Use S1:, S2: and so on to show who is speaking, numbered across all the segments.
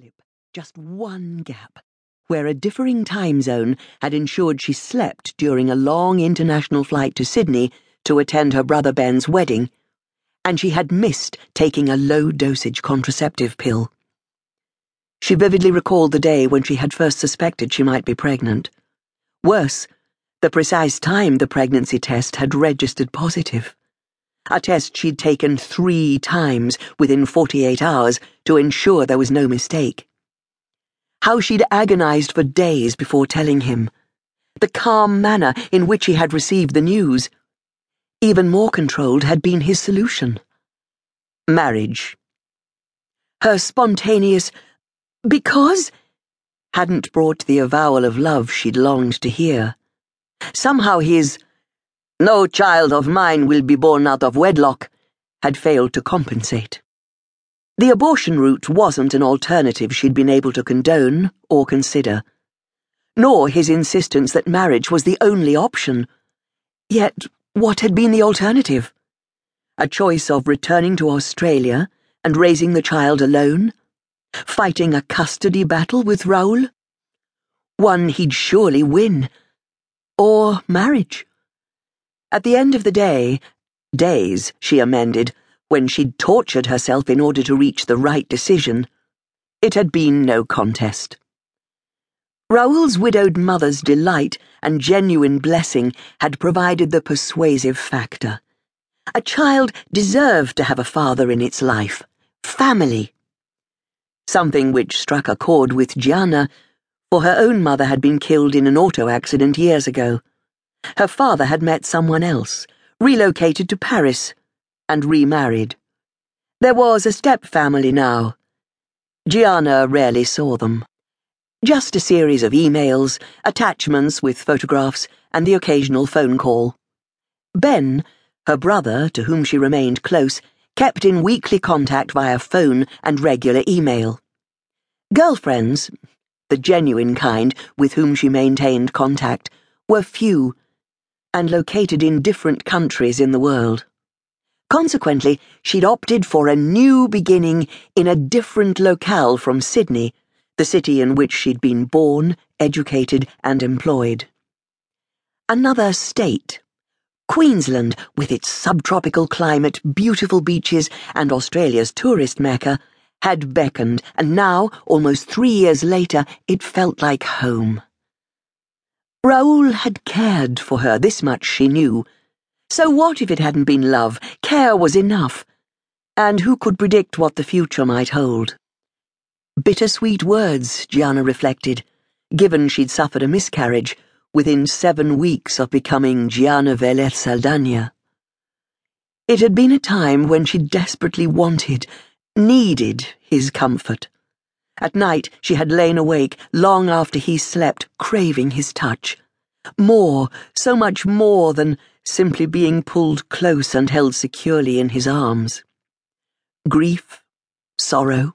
S1: slip, just one gap, where a differing time zone had ensured she slept during a long international flight to Sydney to attend her brother Ben's wedding, and she had missed taking a low dosage contraceptive pill. She vividly recalled the day when she had first suspected she might be pregnant. Worse, the precise time the pregnancy test had registered positive a test she'd taken three times within 48 hours to ensure there was no mistake. How she'd agonized for days before telling him. The calm manner in which he had received the news. Even more controlled had been his solution marriage. Her spontaneous, because, hadn't brought the avowal of love she'd longed to hear. Somehow his, no child of mine will be born out of wedlock, had failed to compensate. The abortion route wasn't an alternative she'd been able to condone or consider, nor his insistence that marriage was the only option. Yet, what had been the alternative? A choice of returning to Australia and raising the child alone? Fighting a custody battle with Raoul? One he'd surely win. Or marriage? At the end of the day, days, she amended, when she'd tortured herself in order to reach the right decision, it had been no contest. Raoul's widowed mother's delight and genuine blessing had provided the persuasive factor. A child deserved to have a father in its life, family. Something which struck a chord with Gianna, for her own mother had been killed in an auto accident years ago. Her father had met someone else, relocated to Paris, and remarried. There was a step family now. Gianna rarely saw them. Just a series of emails, attachments with photographs, and the occasional phone call. Ben, her brother, to whom she remained close, kept in weekly contact via phone and regular email. Girlfriends, the genuine kind with whom she maintained contact, were few and located in different countries in the world. Consequently, she'd opted for a new beginning in a different locale from Sydney, the city in which she'd been born, educated, and employed. Another state. Queensland, with its subtropical climate, beautiful beaches, and Australia's tourist mecca, had beckoned, and now, almost three years later, it felt like home. Raoul had cared for her, this much she knew. So what if it hadn't been love? Care was enough. And who could predict what the future might hold? Bittersweet words, Gianna reflected, given she'd suffered a miscarriage within seven weeks of becoming Gianna Velez Saldana. It had been a time when she desperately wanted, needed his comfort. At night, she had lain awake long after he slept, craving his touch. More, so much more than simply being pulled close and held securely in his arms. Grief, sorrow.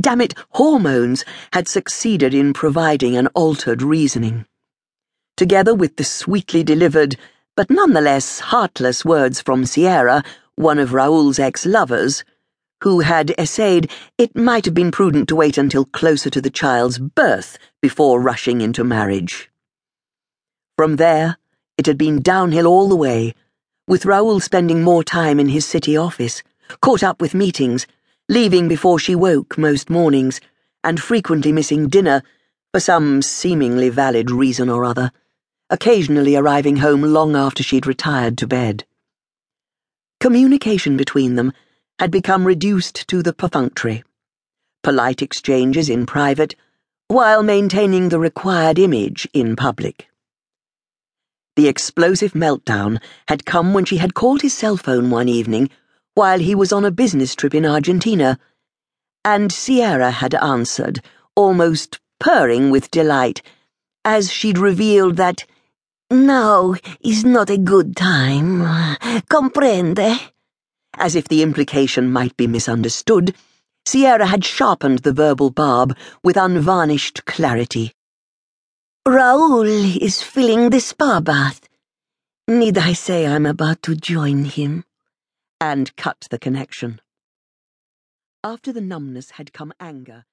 S1: Damn it, hormones had succeeded in providing an altered reasoning. Together with the sweetly delivered, but nonetheless heartless words from Sierra, one of Raoul's ex lovers, who had essayed it might have been prudent to wait until closer to the child's birth before rushing into marriage. From there, it had been downhill all the way, with Raoul spending more time in his city office, caught up with meetings, leaving before she woke most mornings, and frequently missing dinner for some seemingly valid reason or other, occasionally arriving home long after she'd retired to bed. Communication between them had become reduced to the perfunctory. Polite exchanges in private, while maintaining the required image in public. The explosive meltdown had come when she had called his cell phone one evening while he was on a business trip in Argentina, and Sierra had answered, almost purring with delight, as she'd revealed that now is not a good time. Comprende? As if the implication might be misunderstood, Sierra had sharpened the verbal barb with unvarnished clarity. Raoul is filling the spa bath. Need I say I'm about to join him? And cut the connection. After the numbness had come anger.